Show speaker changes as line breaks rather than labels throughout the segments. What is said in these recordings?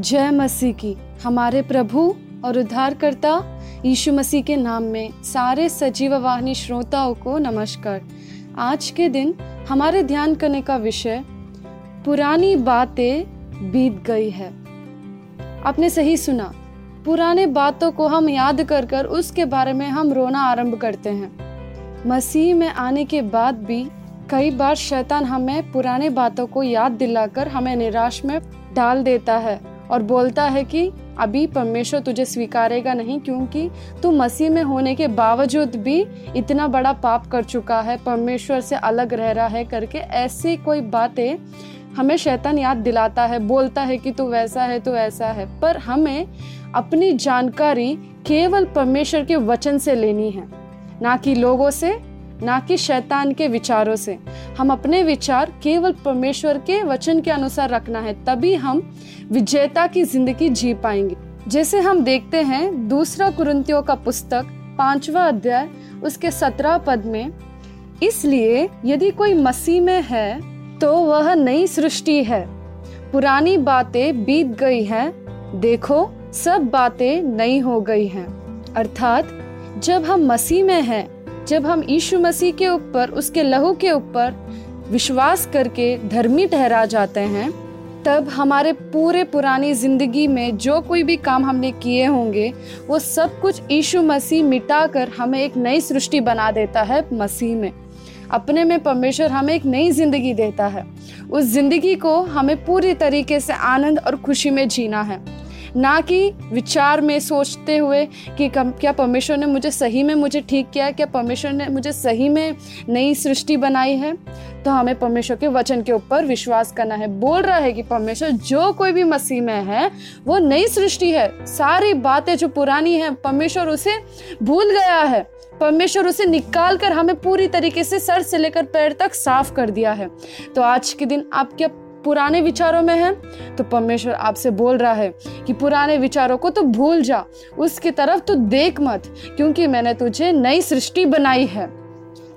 जय मसीह की। हमारे प्रभु और उद्धारकर्ता यीशु मसीह के नाम में सारे सजीव वाहिनी श्रोताओं को नमस्कार। आज के दिन हमारे ध्यान करने का विषय, पुरानी बातें बीत गई है। आपने सही सुना, पुराने बातों को हम याद कर कर उसके बारे में हम रोना आरंभ करते हैं। मसीह में आने के बाद भी कई बार शैतान हमें पुराने बातों को याद दिलाकर हमें निराश में डाल देता है। और बोलता है कि, अभी परमेश्वर तुझे स्वीकारेगा नहीं क्योंकि तू मसीह में होने के बावजूद भी इतना बड़ा पाप कर चुका है। परमेश्वर से अलग रह रहा है करके ऐसी कोई बातें हमें शैतान याद दिलाता है। बोलता है कि तू वैसा है, तू ऐसा है। पर हमें अपनी जानकारी केवल परमेश्वर के वचन से लेनी है, ना कि लोगों से ना कि शैतान के विचारों से। हम अपने विचार केवल परमेश्वर के वचन के अनुसार रखना है, तभी हम विजेता की ज़िंदगी जी पाएँगे। जैसे हम देखते हैं, दूसरा कुरंतियों का पुस्तक, पांचवा अध्याय, उसके सत्रह पद में, इसलिए यदि कोई मसीह में है तो वह नई सृष्टि है। पुरानी बातें बीत गई हैं, देखो, सब बातें नई हो गई हैं। अर्थात, जब हम मसीह में हैं जब हम यीशु मसीह के ऊपर, उसके लहू के ऊपर विश्वास करके धर्मी ठहरा जाते हैं, तब हमारे पूरे पुरानी ज़िंदगी में जो कोई भी काम हमने किए होंगे, वो सब कुछ यीशु मसीह मिटाकर हमें एक नई सृष्टि बना देता है मसीह में। अपने में परमेश्वर हमें एक नई ज़िंदगी देता है। उस ज़िंदगी को हमें पूरी तरीके से आनंद और खुशी में जीना है। ना कि विचार में सोचते हुए कि क्या परमेश्वर ने मुझे सही में मुझे ठीक किया है? क्या परमेश्वर ने मुझे सही में नई सृष्टि बनाई है? तो हमें परमेश्वर के वचन के ऊपर विश्वास करना है। बोल रहा है कि परमेश्वर, जो कोई भी मसीह में है, वो नई सृष्टि है। सारी बातें जो पुरानी है, परमेश्वर उसे भूल गया है। परमेश्वर उसे निकाल कर हमें पूरी तरीके से सर से लेकर पैर तक साफ़ कर दिया है। तो आज के दिन आप क्या पुराने विचारों में है तो परमेश्वर आपसे बोल रहा है कि पुराने विचारों को तो भूल जा, उसकी तरफ़ तो देख मत, क्योंकि मैंने तुझे नई सृष्टि बनाई है।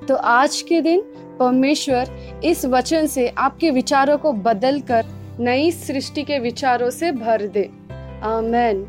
तो आज के दिन परमेश्वर इस वचन से आपके विचारों को बदल कर नई सृष्टि के विचारों से भर दे। आमेन।